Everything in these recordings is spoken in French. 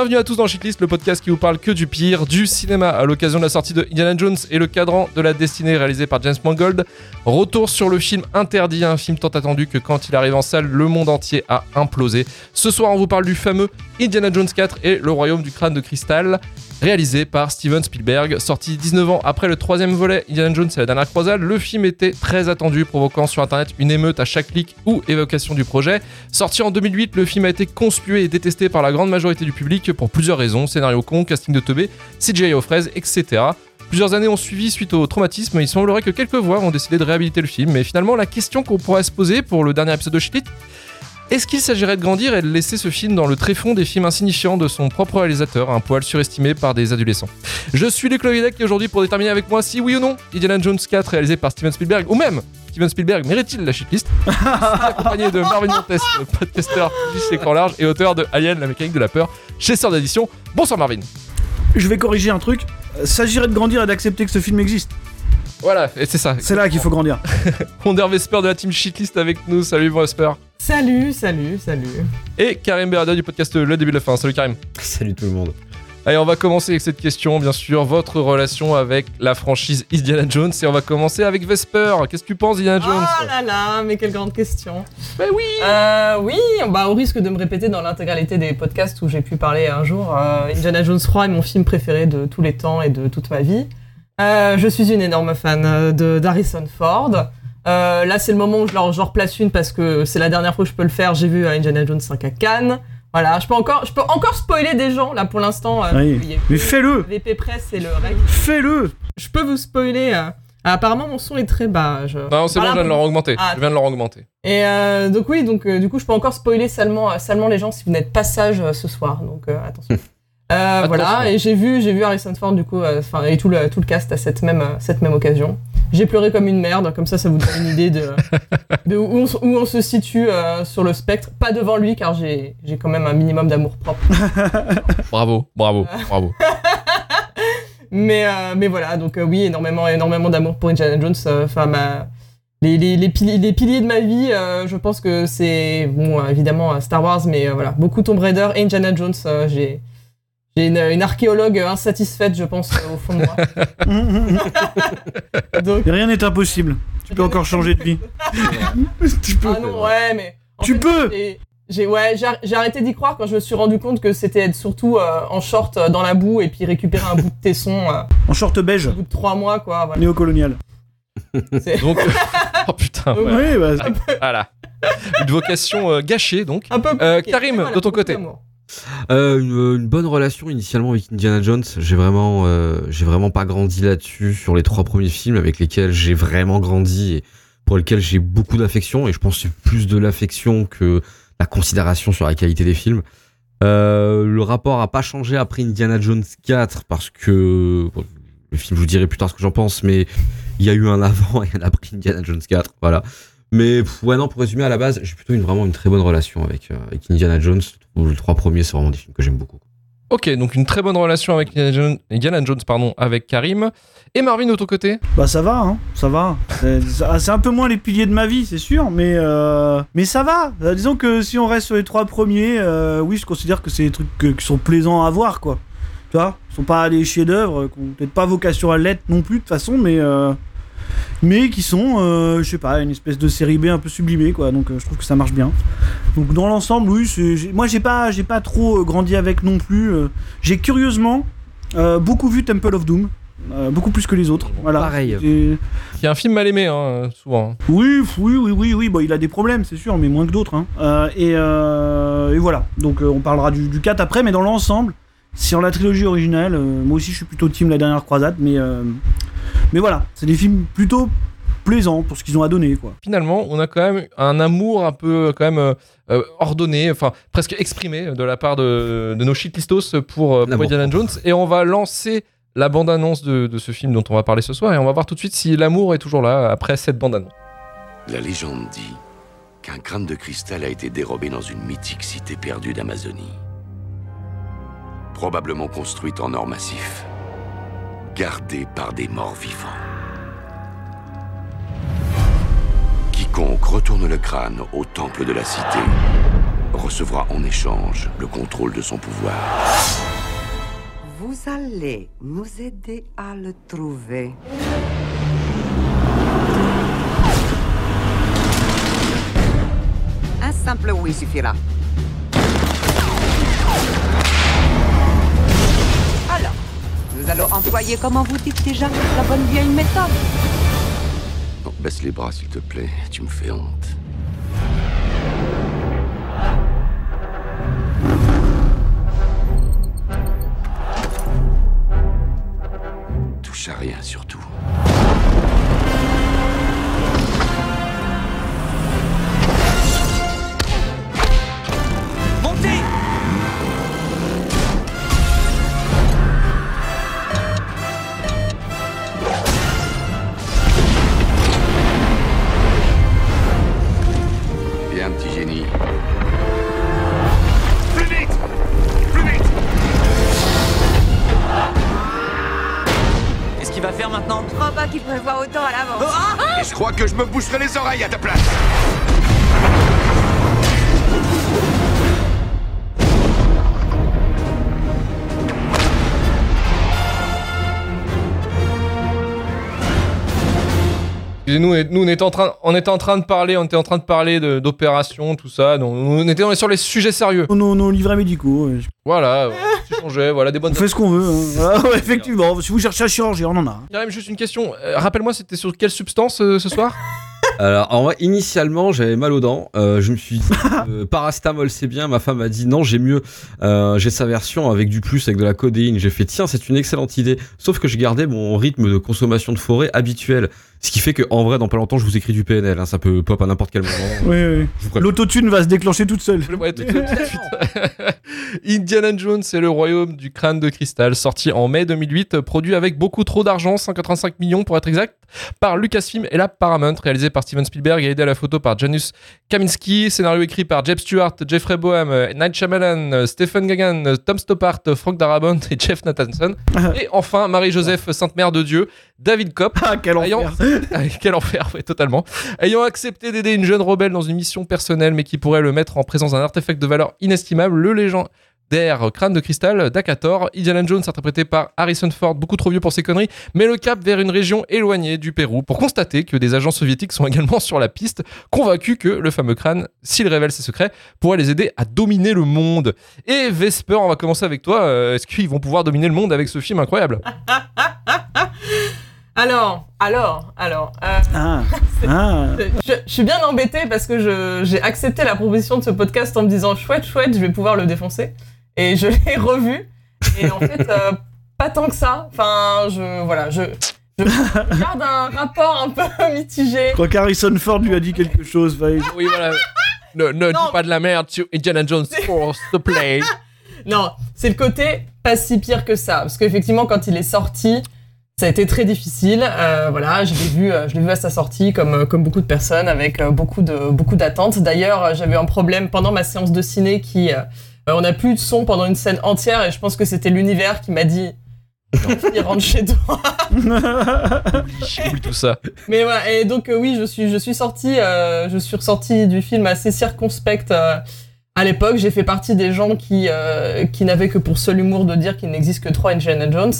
Bienvenue à tous dans Shitlist, le podcast qui vous parle que du pire du cinéma à l'occasion de la sortie de Indiana Jones et le cadran de la destinée réalisé par James Mangold. Retour sur le film interdit, un film tant attendu que quand il arrive en salle, le monde entier a implosé. Ce soir, on vous parle du fameux Indiana Jones 4 et le royaume du crâne de cristal réalisé par Steven Spielberg. Sorti 19 ans après le troisième volet, Indiana Jones et la dernière croisade, le film était très attendu, provoquant sur internet une émeute à chaque clic ou évocation du projet. Sorti en 2008, le film a été conspué et détesté par la grande majorité du public pour plusieurs raisons scénario con, casting de teubé, CGI aux etc. Plusieurs années ont suivi suite au traumatisme, il semblerait que quelques voix ont décidé de réhabiliter le film, mais finalement la question qu'on pourrait se poser pour le dernier épisode de Shit est-ce qu'il s'agirait de grandir et de laisser ce film dans le tréfonds des films insignifiants de son propre réalisateur, un poil surestimé par des adolescents? Je suis Luc Lovidec et aujourd'hui pour déterminer avec moi si oui ou non Indiana Jones 4 réalisé par Steven Spielberg ou même Steven Spielberg mérite-t-il la shitlist accompagné de Marvin Montes, podcaster plus écran large et auteur de Alien, la mécanique de la peur chez Sœur d'édition. Bonsoir Marvin. Je vais corriger un truc. Euh, S'agirait de grandir et d'accepter que ce film existe. Voilà, et c'est ça. C'est là qu'il faut grandir. Wonder Vesper de la team Shitlist avec nous. Salut Vesper. Salut, salut, salut. Et Karim Berada du podcast Le Début de la Fin. Salut Karim. Salut tout le monde. Allez, on va commencer avec cette question, bien sûr, votre relation avec la franchise Indiana Jones. Et on va commencer avec Vesper. Qu'est-ce que tu penses, Indiana Jones Oh là là, mais quelle grande question. Bah oui Euh, oui, bah, au risque de me répéter dans l'intégralité des podcasts où j'ai pu parler un jour, euh, Indiana Jones 3 est mon film préféré de tous les temps et de toute ma vie. Euh, je suis une énorme fan de d'Harrison Ford. Là, c'est le moment où je leur, je leur place une parce que c'est la dernière fois que je peux le faire. J'ai vu Indiana Jones 5 à Cannes. Voilà, je peux encore, je peux encore spoiler des gens là pour l'instant. euh, Oui. Mais fais-le VP Press et le règle. Fais-le Je peux vous spoiler. euh, apparemment, mon son est très bas. Je... Non, c'est bon, je viens de leur augmenter. Ah, je viens de leur augmenter. Et euh, donc oui, donc euh, du coup, je peux encore spoiler salement, salement les gens si vous n'êtes pas sages euh, ce soir. Donc euh, attention. Euh, voilà, et j'ai vu, j'ai vu Harrison Ford du coup, euh, enfin et tout le tout le cast à cette même cette même occasion. J'ai pleuré comme une merde, comme ça, ça vous donne une idée de, de où, on, s- où on se situe euh, sur le spectre. Pas devant lui, car j'ai quand même un minimum d'amour propre. Bravo, bravo, bravo. Mais, euh, mais voilà, donc euh, oui, énormément, énormément d'amour pour Indiana Jones. euh, Enfin, ma- les, les, les, pili- les piliers de ma vie, euh, je pense que c'est, bon, euh, évidemment, euh, Star Wars, mais euh, voilà, beaucoup Tomb Raider et Indiana Jones. euh, j'ai j'ai une, une archéologue insatisfaite, je pense, euh, au fond de moi. Donc, Rien n'est impossible. Tu peux encore changer de vie. tu peux. ah non, ouais, mais. Tu fait, peux j'ai- ouais, j'ai arrêté d'y croire quand je me suis rendu compte que c'était être surtout euh, en short euh, dans la boue et puis récupérer un bout de tesson euh, En short beige, au bout de trois mois, quoi. Voilà. néocolonial. Donc, oh putain, Donc, ouais. Oui, bah, voilà. Une vocation euh, gâchée, donc. Un peu. Euh. Karim, Voilà, de ton côté. Euh, une, une bonne relation initialement avec Indiana Jones. J'ai vraiment, euh, vraiment pas grandi là-dessus sur les trois premiers films avec lesquels j'ai vraiment grandi et pour lesquels j'ai beaucoup d'affection. Et je pense que c'est plus de l'affection que la considération sur la qualité des films. Euh, le rapport a pas changé après Indiana Jones 4 parce que le film, je vous dirai plus tard ce que j'en pense, mais il y a eu un avant et un après Indiana Jones 4, voilà. Mais pff, ouais non, pour résumer à la base, j'ai plutôt une vraiment une très bonne relation avec, euh, avec Indiana Jones. Les trois premiers, c'est vraiment des films que j'aime beaucoup. Ok, donc une très bonne relation avec Indiana Jones, Indiana Jones, pardon, avec Karim. Et Marvin, de ton côté bah ça va, hein. Ça va. C'est c'est un peu moins les piliers de ma vie, c'est sûr, mais euh, mais ça va. Euh, disons que si on reste sur les trois premiers, euh, oui, je considère que c'est des trucs que- qui sont plaisants à voir, quoi. Tu vois, ce sont pas des chefs-d'œuvre, qui ont peut-être pas vocation à l'être non plus de toute façon, mais euh, mais qui sont, euh, je sais pas, une espèce de série B un peu sublimée, quoi. Donc euh, je trouve que ça marche bien. Donc dans l'ensemble, oui, c'est- j'ai- moi j'ai pas, j'ai pas trop euh, grandi avec non plus. J'ai curieusement euh, beaucoup vu Temple of Doom, euh, beaucoup plus que les autres. Voilà. Pareil. Et- Qui est un film mal aimé, hein, souvent. Oui, f- oui, oui, oui, oui. Bon, il a des problèmes, c'est sûr, mais moins que d'autres. hein. Euh, et, euh, et voilà. Donc euh, on parlera du, du 4 après, mais dans l'ensemble, sur la trilogie originale, euh, moi aussi je suis plutôt team la dernière croisade, mais euh, mais voilà, c'est des films plutôt plaisants pour ce qu'ils ont à donner, quoi. Finalement, on a quand même un amour un peu quand même euh, euh, ordonné, enfin presque exprimé de la part de, de nos shitlistos pour, euh, pour Indiana Jones. Et on va lancer la bande-annonce de, de ce film dont on va parler ce soir. Et on va voir tout de suite si l'amour est toujours là après cette bande-annonce. La légende dit qu'un crâne de cristal a été dérobé dans une mythique cité perdue d'Amazonie. Probablement construite en or massif, gardée par des morts vivants. Quiconque retourne le crâne au temple de la cité recevra en échange le contrôle de son pouvoir. Vous allez nous aider à le trouver. Un simple oui suffira. Nous allons employer, comment vous dites déjà, la bonne vieille méthode. Non, baisse les bras, s'il te plaît. Tu me fais honte. Touche à rien, surtout. Me boucherai les oreilles à ta place Excusez-nous, et nous on était en train, on était en train de parler, on était en train de parler d'opérations, tout ça. Donc on était on sur les sujets sérieux. Nos, nos livrets médicaux. ouais. Voilà, euh, petit sujet, voilà des bonnes. On fait ce qu'on veut. hein. Voilà, ouais, effectivement, si vous cherchez un chirurgien, on en a. Il y a même juste une question. Euh, Rappelle-moi, c'était sur quelle substance euh, ce soir? Alors, en vrai, initialement, j'avais mal aux dents. Euh, je me suis dit, euh, paracétamol, c'est bien. Ma femme a dit, non, j'ai mieux. Euh, j'ai sa version avec du plus, avec de la codéine. J'ai fait, tiens, c'est une excellente idée. Sauf que je gardais mon rythme de consommation de forêt habituel. Ce qui fait que, en vrai, dans pas longtemps, je vous écris du PNL. hein. ça peut pop à n'importe quel moment. Oui, oui. L'autotune va se déclencher toute seule. Ouais. Indiana Jones et le royaume du crâne de cristal, sorti en mai 2008, euh, produit avec beaucoup trop d'argent, 185 millions pour être exact, par Lucasfilm et la Paramount, réalisé par Steven Spielberg et aidé à la photo par Janus Kaminski, scénario écrit par Jeb Stewart, Jeffrey Boham, euh, Night Shyamalan, euh, Stephen Gagan, euh, Tom Stoppard, Frank Darabont et Jeff Nathanson. et enfin, Marie-Joseph Sainte Mère de Dieu, David Kopp, Ah, quel Ayant- enfer. ah, Quel enfer, ouais, totalement. Ayant accepté d'aider une jeune rebelle dans une mission personnelle, mais qui pourrait le mettre en présence d'un artefact de valeur inestimable, le légendaire crâne de cristal d'Akator, Indiana Jones, interprété par Harrison Ford, beaucoup trop vieux pour ses conneries, met le cap vers une région éloignée du Pérou pour constater que des agents soviétiques sont également sur la piste, convaincus que le fameux crâne, s'il révèle ses secrets, pourrait les aider à dominer le monde. Et Vesper, on va commencer avec toi. Euh, Est-ce qu'ils vont pouvoir dominer le monde avec ce film incroyable? Alors, alors, alors. euh, Ah, ah. je, je suis bien embêtée parce que j'ai accepté la proposition de ce podcast en me disant chouette, chouette, je vais pouvoir le défoncer. Et je l'ai revu. Et en fait, euh, pas tant que ça. Enfin, je. Voilà, je. Je garde un rapport un peu mitigé. Je crois qu'Harrison Ford lui a dit quelque chose. il- Oui, voilà. Ne, ne dis Non. pas de la merde sur Indiana Jones s'il te plaît. Non, c'est le côté pas si pire que ça. Parce qu'effectivement, quand il est sorti, ça a été très difficile. Euh, voilà, je l'ai vu, euh, je l'ai vu à sa sortie, comme, comme beaucoup de personnes, avec beaucoup de beaucoup d'attentes. D'ailleurs, j'avais un problème pendant ma séance de ciné qui, on n'a plus de son pendant une scène entière, et je pense que c'était l'univers qui m'a dit. Il rentre chez toi. Oublie tout ça. Mais voilà, et donc euh, oui, je suis, je suis sorti, euh, je suis ressorti du film assez circonspect euh, à l'époque. J'ai fait partie des gens qui, euh, qui n'avaient que pour seul humour de dire qu'il n'existe que trois Indiana Jones.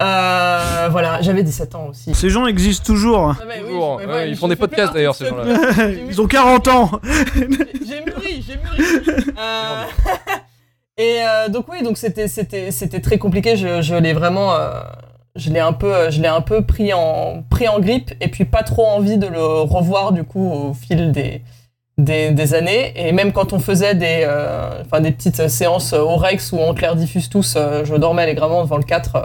Euh, voilà, j'avais 17 ans aussi. Ces gens existent toujours. Ah bah oui, Toujours, je- ouais, ouais, ils font des podcasts, d'ailleurs, ces ce gens-là. Ils ont 40 ans. J'ai mûri, j'ai mûri. Euh, et euh, donc oui, donc c'était c'était c'était très compliqué. Je, je l'ai vraiment, euh, je l'ai un peu, je l'ai un peu pris en pris en grippe et puis pas trop envie de le revoir du coup au fil des des, des années. Et même quand on faisait des, euh, enfin des petites séances au Rex où on te les rediffuse tous, euh, je dormais allègrement devant le 4 euh,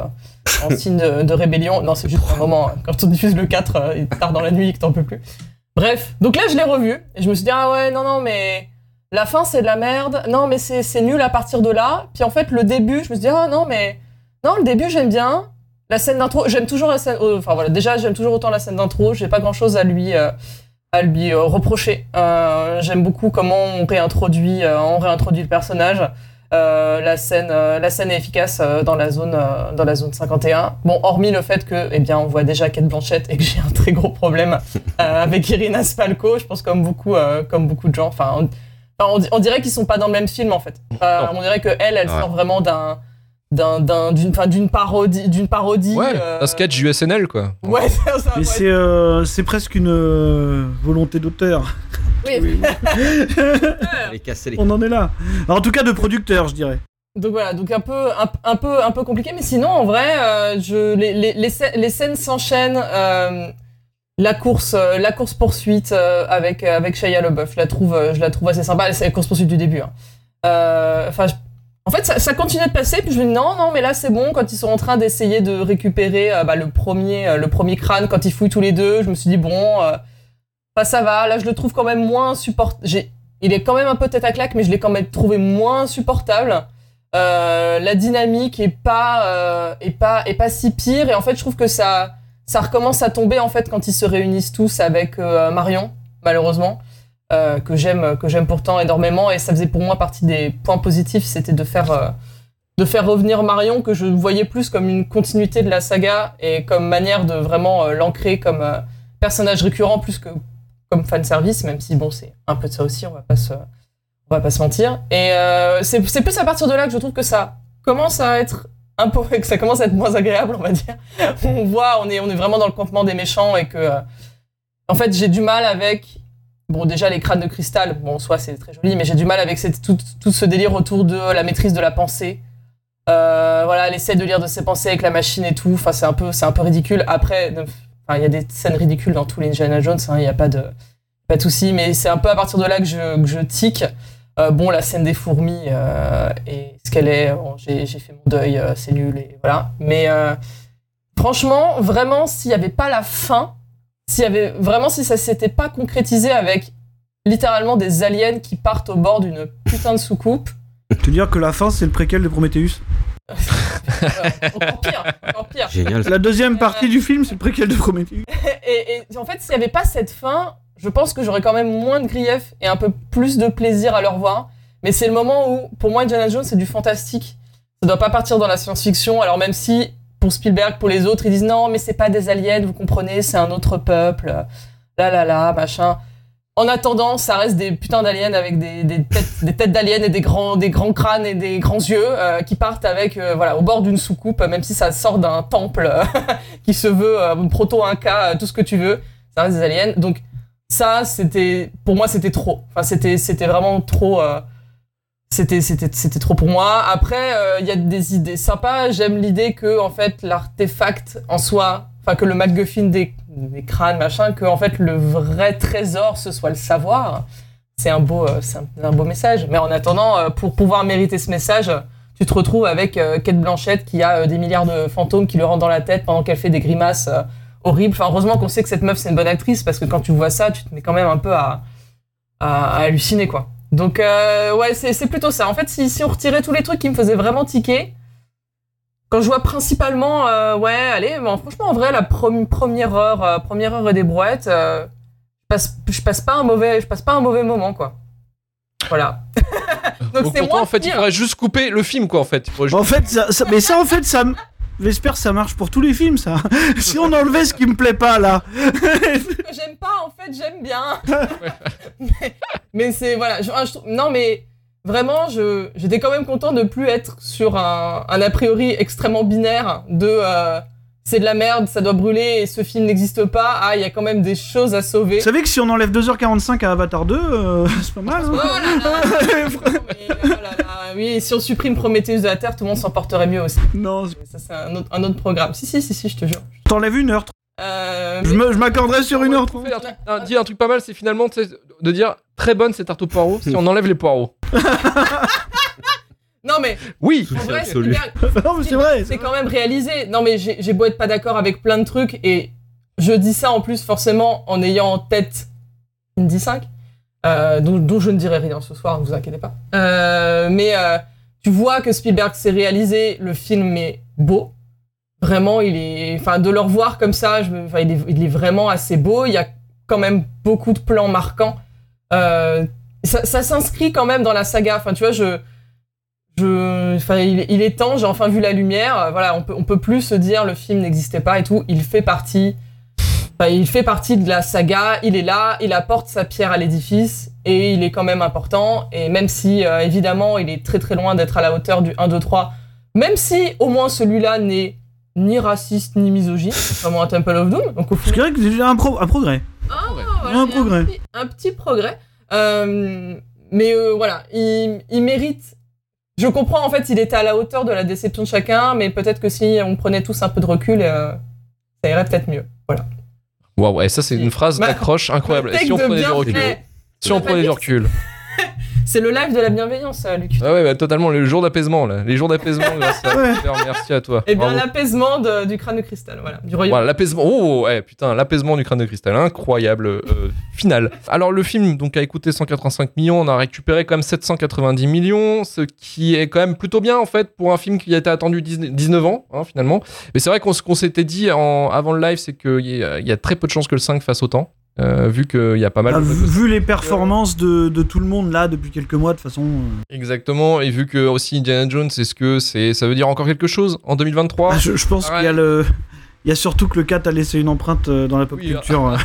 en signe de, rébellion. Non, c'est juste un moment. hein. Quand on diffuse le 4, euh, il est tard dans la nuit et que t'en peux plus. Bref, donc là je l'ai revu et je me suis dit ah ouais non non mais la fin c'est de la merde, non mais c'est nul à partir de là. Puis en fait le début je me suis dit ah non mais non le début j'aime bien, la scène d'intro j'aime toujours la scène, euh, enfin voilà déjà j'aime toujours autant la scène d'intro, j'ai pas grand chose à lui euh, à lui reprocher. J'aime beaucoup comment on réintroduit on réintroduit le personnage. Euh, la scène euh, la scène est efficace euh, dans la zone dans la zone 51. Bon hormis le fait que eh bien on voit déjà Kate Blanchett et que j'ai un très gros problème avec Irina Spalko, je pense comme beaucoup, comme beaucoup de gens. Enfin, on- dirait qu'ils sont pas dans le même film en fait. On dirait que elle, elle Ouais. sort vraiment d'un d'un d'un- d'une parodie d'une parodie. Ouais, euh, un sketch du SNL quoi. Ouais, c'est ça. Mais ouais. c'est euh, c'est presque une euh, volonté d'auteur. Oui. On en est là. Alors, en tout cas, de producteur, je dirais. Donc voilà, donc un peu, un, un peu, un peu compliqué, mais sinon en vrai, euh, je, les, les, les, scè- les scènes s'enchaînent. euh, la course, euh, la course poursuite euh, avec avec Shia LaBeouf, je la trouve, euh, je la trouve assez sympa. C'est la course poursuite du début. hein. Euh, Enfin, je- en fait, ça, continue de passer, puis je me dis non, non, mais là c'est bon. Quand ils sont en train d'essayer de récupérer euh, bah, le premier, euh, le premier crâne, quand ils fouillent tous les deux, je me suis dit bon, euh, ça va. Là, je le trouve quand même moins support. J'ai, il est quand même un peu tête à claque, mais je l'ai quand même trouvé moins supportable. La dynamique est pas est pas est pas si pire et en fait je trouve que ça ça recommence à tomber en fait quand ils se réunissent tous avec Marion malheureusement euh, que j'aime que j'aime pourtant énormément et ça faisait pour moi partie des points positifs c'était de faire euh, de faire revenir Marion que je voyais plus comme une continuité de la saga et comme manière de vraiment euh, l'ancrer comme personnage récurrent plus que comme fan service même si bon c'est un peu de ça aussi on va pas se on va pas se mentir. Et c'est c'est plus à partir de là que je trouve que ça commence à être un peu, que ça commence à être moins agréable, on va dire. on voit, on est, on est vraiment dans le campement des méchants et que, en fait, j'ai du mal avec, bon, déjà les crânes de cristal, bon, soit c'est très joli, mais j'ai du mal avec tout, ce délire autour de la maîtrise de la pensée. Euh, voilà, elle essaie de lire de ses pensées avec la machine et tout. Enfin, c'est un peu, c'est un peu ridicule. Après, il y a des scènes ridicules dans tous les Indiana Jones. hein, Il n'y a pas de, pas de souci. Mais c'est un peu à partir de là que je, que. Euh, bon, la scène des fourmis euh, et ce qu'elle est, j'ai fait mon deuil, euh, c'est nul et voilà. Mais franchement, vraiment, s'il n'y avait pas la fin, s'il y avait vraiment si ça s'était pas concrétisé avec littéralement des aliens qui partent au bord d'une putain de soucoupe, Tu veux dire que la fin, c'est le préquel de Prometheus euh, encore pire, encore pire. Génial. La deuxième partie du film, c'est le préquel de Prometheus. Et, et en fait, s'il n'y avait pas cette fin, je pense que j'aurais quand même moins de grief et un peu plus de plaisir à le revoir. Mais c'est le moment où, pour moi, Indiana Jones, c'est du fantastique. Ça doit pas partir dans la science-fiction. Alors même si, pour Spielberg, pour les autres, ils disent non, mais c'est pas des aliens, vous comprenez, c'est un autre peuple. Là, là, là, machin. En attendant, ça reste des putains d'aliens avec des, des têtes, d'aliens et des grands, des grands crânes et des grands yeux euh, qui partent avec, euh, voilà, au bord d'une soucoupe, même si ça sort d'un temple qui se veut euh, proto-inca, tout ce que tu veux. Ça reste des aliens. Donc, ça, c'était, pour moi, c'était trop. Enfin, c'était, c'était vraiment trop. C'était, trop pour moi. Après, euh, il y a des idées sympas. J'aime l'idée que, en fait, l'artefact en soi, enfin, que le MacGuffin des, crânes, machin, que, en fait, le vrai trésor, ce soit le savoir. C'est un beau, euh, message. Mais en attendant, euh, pour pouvoir mériter ce message, tu te retrouves avec Kate Blanchett qui a des milliards de fantômes qui lui rentrent dans la tête pendant qu'elle fait des grimaces horribles. Enfin, heureusement qu'on sait que cette meuf c'est une bonne actrice parce que quand tu vois ça, tu te mets quand même un peu à, à, à halluciner quoi. Donc euh, ouais, c'est c'est plutôt ça. En fait, si, si on retirait tous les trucs qui me faisaient vraiment tiquer, quand je vois principalement, euh, ouais, allez, bon, franchement en vrai la première heure, euh, première heure et des brouettes, euh, je passe, je passe pas un mauvais, je passe pas un mauvais moment quoi. Voilà. Donc Donc c'est pour toi, moins en fait, il faudrait juste couper le film, quoi, en fait. Juste- En fait, ça, ça- mais ça, en fait, ça. J'espère que ça marche pour tous les films, ça. si on enlevait ce qui me plaît pas, là. que j'aime pas, en fait, j'aime bien. mais mais c'est voilà, je, je trouve- non mais vraiment, je j'étais quand même content de plus être sur un, un a priori extrêmement binaire de euh, c'est de la merde, ça doit brûler et ce film n'existe pas. Ah, il y a quand même des choses à sauver. Vous savez que si on enlève 2h45 à Avatar 2, euh, c'est pas mal, Oh hein là là, non, mais oh là là, oui, si on supprime Prometheus de la Terre, tout le monde s'en porterait mieux aussi. Non, Mais ça, c'est un autre, un autre programme. Si, si, si, si, je te jure. t'enlèves une heure. Euh, Je m'accorderais sur une heure. Un truc- un- dis un truc pas mal, c'est finalement de dire très bonne cette tarte aux poireaux si on enlève les poireaux. Non, mais Oui en vrai, c'est vrai. C'est quand même réalisé. Non, mais j'ai beau être pas d'accord avec plein de trucs, et je dis ça en plus forcément en ayant en tête Indy 5, euh, dont, dont je ne dirai rien ce soir, ne vous inquiétez pas. Euh, mais euh, tu vois que Spielberg s'est réalisé, le film est beau. Vraiment, il est, enfin, de le revoir comme ça, je me- enfin, il, est, il est vraiment assez beau. Il y a quand même beaucoup de plans marquants. Euh, ça ça s'inscrit quand même dans la saga. Enfin, tu vois, je, je, enfin, il, il est temps, j'ai enfin vu la lumière. Euh, Voilà, on peut, on peut plus se dire le film n'existait pas et tout. Il fait partie Enfin, il fait partie de la saga, il est là, il apporte sa pierre à l'édifice et il est quand même important. Et même si, euh, évidemment, il est très très loin d'être à la hauteur du 1, 2, 3, même si au moins celui-là n'est ni raciste ni misogyne, comme un Temple of Doom. Donc au Je dirais que c'est déjà un, pro- un progrès. Ah, voilà, Un progrès. petit- Un petit, progrès. Euh, mais euh, voilà, il, il mérite. Je comprends en fait, il était à la hauteur de la déception de chacun, mais peut-être que si on prenait tous un peu de recul, euh, ça irait peut-être mieux. Voilà. Waouh, ouais, ça c'est une phrase d'accroche incroyable. Et si on prenait du recul. Si on prenait du recul. C'est le live de la bienveillance, euh, Luc. Ah ouais, bah, totalement, le jour d'apaisement, là. Les jours d'apaisement, grâce à Ouais. Super, merci à toi. Eh bien, l'apaisement du crâne de cristal, voilà, du royaume. Voilà, l'apaisement. Oh, ouais, putain, l'apaisement du crâne de cristal. Incroyable euh, final. Alors, le film donc, a coûté 185 millions. On a récupéré quand même 790 millions, ce qui est quand même plutôt bien, en fait, pour un film qui a été attendu 19 19 ans, hein, finalement. Mais c'est vrai qu'on s'était dit en, avant le live, c'est qu'il y, y a très peu de chances que le 5 fasse autant, euh, vu qu'il y a pas mal Ah, de. vu, vu les performances de, de tout le monde là depuis quelques mois, de toute façon. euh, Exactement, et vu que aussi Indiana Jones, est-ce que c'est, ça veut dire encore quelque chose en 2023 ah, je, je pense Ouais. qu'il y a le. Il y a surtout que le 4 a laissé une empreinte euh, dans la pop Oui, culture. un.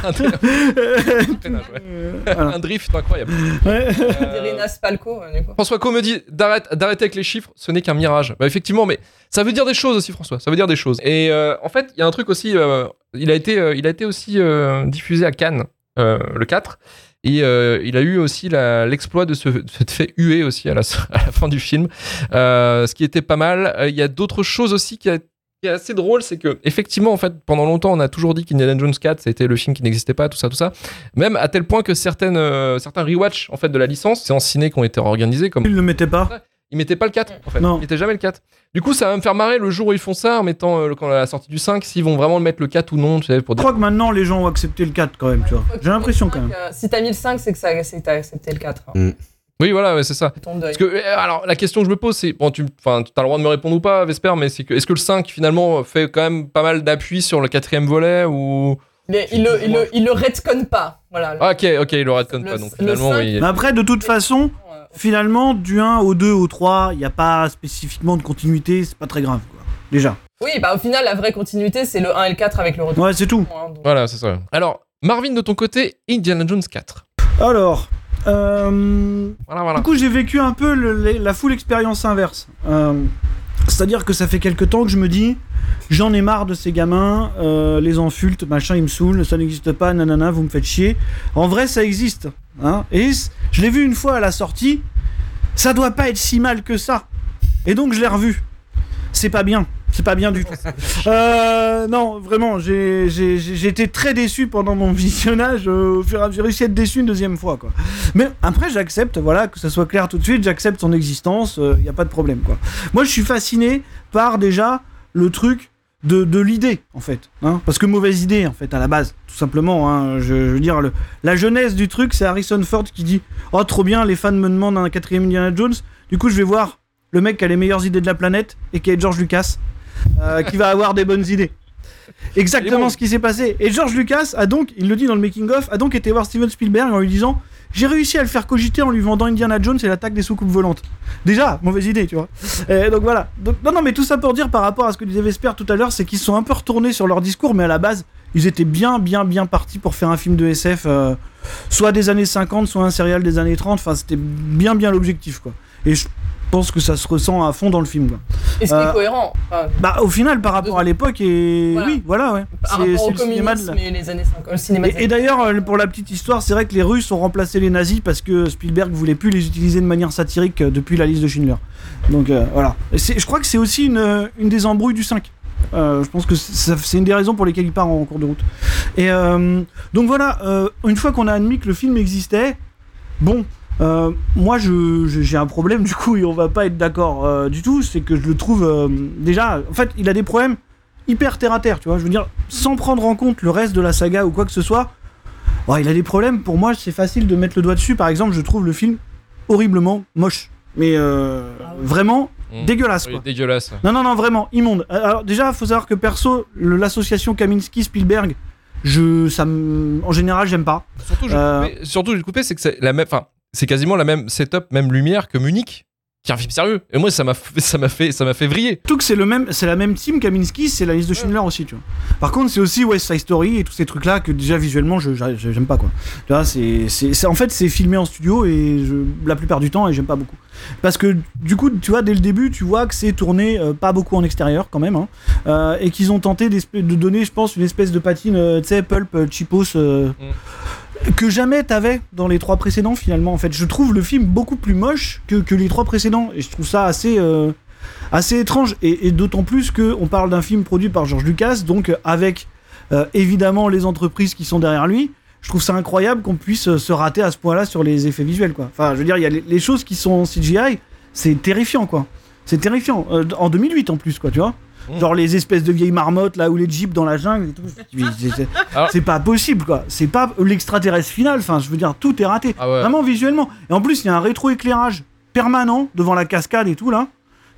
Voilà. un drift incroyable. Ouais. Euh, euh. François Co me dit d'arrête- d'arrêter avec les chiffres, ce n'est qu'un mirage. Bah effectivement, mais ça veut dire des choses aussi, François. Ça veut dire des choses. Et euh, en fait, il y a un truc aussi. euh, il a été, euh, il a été aussi euh, diffusé à Cannes euh, le 4. Et euh, il a eu aussi l'exploit de se, de se fait huer aussi à la, à la fin du film, Euh, ce qui était pas mal. Euh, Il y a d'autres choses aussi qui, a- qui est assez drôle, c'est que effectivement, en fait, pendant longtemps, on a toujours dit qu'Indiana Jones 4, c'était le film qui n'existait pas, tout ça, tout ça. Même à tel point que certaines, euh, certains rewatch en fait de la licence, c'est en ciné qui ont été organisés, comme Il ne le mettait pas. ils mettaient pas le 4 en fait. Non. Ils mettaient jamais le 4. Du coup, ça va me faire marrer le jour où ils font ça en mettant euh, quand la sortie du 5, s'ils vont vraiment le mettre le 4 ou non, tu sais, pour Je dire. crois que maintenant les gens ont accepté le 4 quand même, tu vois. J'ai l'impression quand même. Euh, Si t'as mis le 5, c'est que ça- c'est que t'as accepté le 4. hein. Oui, voilà, ouais, c'est ça. Parce que, euh, alors, la question que je me pose, c'est, bon, tu as le droit de me répondre ou pas, Vesper, mais c'est que, est-ce que le 5 finalement fait quand même pas mal d'appui sur le quatrième volet ou? Mais il le, il, le, il le retconne pas. Voilà. Ah, ok, ok, il le redconne Le- pas, donc le finalement, 5, oui. Mais après, de toute façon, finalement, du 1 au 2 au 3, il n'y a pas spécifiquement de continuité, c'est pas très grave, quoi. Déjà. Oui, bah au final, la vraie continuité, c'est le 1 et le 4 avec le retour. Ouais, c'est tout. hein, donc. Voilà, c'est ça. Alors, Marvin, de ton côté, Indiana Jones 4. Alors, euh, Voilà, voilà. Du coup, j'ai vécu un peu le- le- la full expérience inverse. Euh, C'est-à-dire que ça fait quelques temps que je me dis, j'en ai marre de ces gamins, euh, les insultes, machin, ils me saoulent, ça n'existe pas, nanana, vous me faites chier. En vrai, ça existe. Hein Et je l'ai vu une fois à la sortie, ça doit pas être si mal que ça. Et donc, je l'ai revu. C'est pas bien. C'est pas bien du tout. Euh, non, vraiment, j'ai été très déçu pendant mon visionnage. euh, j'ai réussi à être déçu une deuxième fois, quoi. Mais après, j'accepte, voilà, que ça soit clair tout de suite, j'accepte son existence, il n'y a pas de problème, quoi. Moi, je suis fasciné par déjà le truc de, de l'idée, en fait. Hein, parce que mauvaise idée, en fait, à la base, tout simplement. Hein, je, je veux dire, le, la jeunesse du truc, c'est Harrison Ford qui dit Oh, trop bien, les fans me demandent un quatrième Indiana Jones. Du coup, je vais voir le mec qui a les meilleures idées de la planète et qui est George Lucas, euh, qui va avoir des bonnes idées. Exactement bon. ce qui s'est passé. Et George Lucas a donc, il le dit dans le making-of, a donc été voir Steven Spielberg en lui disant J'ai réussi à le faire cogiter en lui vendant Indiana Jones et l'attaque des soucoupes volantes. Déjà, mauvaise idée, tu vois. Et donc voilà. Donc, non, non, mais tout ça pour dire par rapport à ce que disait Vesper tout à l'heure, c'est qu'ils sont un peu retournés sur leur discours, mais à la base, ils étaient bien, bien, bien partis pour faire un film de SF, euh, soit des années 50, soit un serial des années 30. Enfin, c'était bien, bien l'objectif, quoi. Et je pense que ça se ressent à fond dans le film, quoi. Et ce qui Euh, est cohérent. Enfin, Bah, au final, par rapport à l'époque, et Voilà. oui, voilà, ouais. par C'est- rapport au le cinéma de la- communisme et les années 50. Le cinéma des et, et d'ailleurs, euh, pour la petite histoire, c'est vrai que les Russes ont remplacé les nazis parce que Spielberg voulait plus les utiliser de manière satirique euh, depuis la liste de Schindler. Donc euh, voilà. Et je crois que c'est aussi une, une des embrouilles du 5. Euh, je pense que c'est une des raisons pour lesquelles il part en cours de route. Et euh, donc voilà, euh, une fois qu'on a admis que le film existait, bon, euh, moi je- je- j'ai un problème du coup et on va pas être d'accord euh, du tout, c'est que je le trouve euh, déjà, en fait, il a des problèmes hyper terre à terre, tu vois. Je veux dire, sans prendre en compte le reste de la saga ou quoi que ce soit, il a des problèmes. Pour moi, c'est facile de mettre le doigt dessus. Par exemple, je trouve le film horriblement moche, mais vraiment Mmh. dégueulasse Oui, quoi. dégueulasse. Non, non, non, vraiment, immonde. Alors, déjà, faut savoir que perso, l'association Kaminski-Spielberg, je, ça en général, j'aime pas. Surtout, je Euh, coupais- surtout, j'ai coupé, c'est que c'est la même, enfin, c'est quasiment la même setup, même lumière que Munich. qui est un film sérieux. Et moi, ça m'a fait, ça m'a fait, ça m'a fait vriller. Surtout que c'est le même, c'est la même team Kaminski, c'est la liste de Schindler aussi, tu vois. Par contre, c'est aussi West Side Story et tous ces trucs-là que déjà visuellement, je j'a- j'aime pas quoi. Tu vois, c'est, en fait, c'est filmé en studio et je, la plupart du temps, et j'aime pas beaucoup. Parce que du coup, tu vois, dès le début, tu vois que c'est tourné euh, pas beaucoup en extérieur quand même, hein, euh, et qu'ils ont tenté de donner, je pense, une espèce de patine, euh, tu sais, pulp, cheapos. euh, que jamais t'avais dans les trois précédents finalement en fait. Je trouve le film beaucoup plus moche que, que les trois précédents et je trouve ça assez euh, assez étrange. Et, et d'autant plus que on parle d'un film produit par George Lucas donc euh, avec euh, évidemment les entreprises qui sont derrière lui. Je trouve ça incroyable qu'on puisse se rater à ce point là sur les effets visuels quoi. Enfin je veux dire il y a les, choses qui sont en CGI c'est terrifiant quoi. C'est terrifiant. En 2008 en plus quoi tu vois Mm. genre les espèces de vieilles marmottes là ou les jeeps dans la jungle et tout C'est- pas possible quoi c'est pas l'extraterrestre final enfin je veux dire tout est raté Ah ouais. Vraiment visuellement. Et en plus, il y a un rétroéclairage permanent devant la cascade et tout là.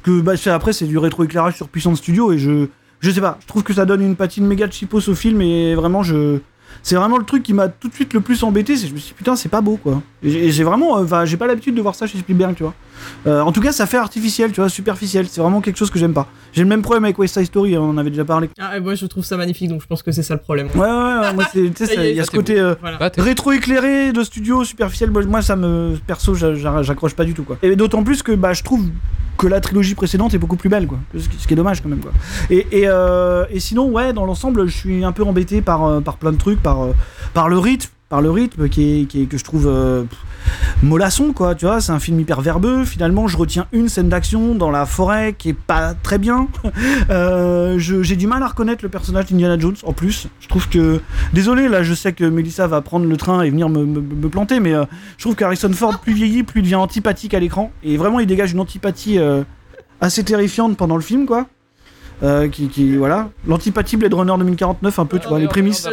Que bah, après, c'est du rétroéclairage sur puissance studio et je. Je sais pas, je trouve que ça donne une patine méga cheapos au film et vraiment, je. C'est vraiment le truc qui m'a tout de suite le plus embêté. C'est je me suis dit, putain, c'est pas beau quoi. Et j'ai- vraiment. euh, Enfin, j'ai pas l'habitude de voir ça chez Spielberg, tu vois. Euh, en tout cas, ça fait artificiel, tu vois, superficiel. C'est vraiment quelque chose que j'aime pas. J'ai le même problème avec West Side Story, on en avait déjà parlé. Ah, et moi, je trouve ça magnifique, donc je pense que c'est ça le problème. Ouais, ouais, ouais, moi, y il y a ça, ce côté. euh, Voilà. Bah, rétro-éclairé de studio superficiel moi, moi, ça me perso j'a- j'a- j'accroche pas du tout quoi et d'autant plus que bah je trouve que la trilogie précédente est beaucoup plus belle quoi. Ce qui, est dommage quand même quoi. Et, et, euh, et sinon ouais dans l'ensemble je suis un peu embêté par, euh, par plein de trucs par, euh, par le rythme par le rythme qui est, qui est- que je trouve mollasson quoi tu vois c'est un film hyper verbeux finalement je retiens une scène d'action dans la forêt qui est pas très bien Euh, j'ai du mal à reconnaître le personnage d'Indiana Jones en plus je trouve que Désolé, là, je sais que Melissa va prendre le train et venir me, planter, mais euh, je trouve qu'Harrison Ford, plus vieilli, plus il devient antipathique à l'écran. Et vraiment, il dégage une antipathie euh, assez terrifiante pendant le film, quoi. Euh, qui, qui- voilà. L'antipathie Blade Runner 2049, un peu, tu vois, les prémices.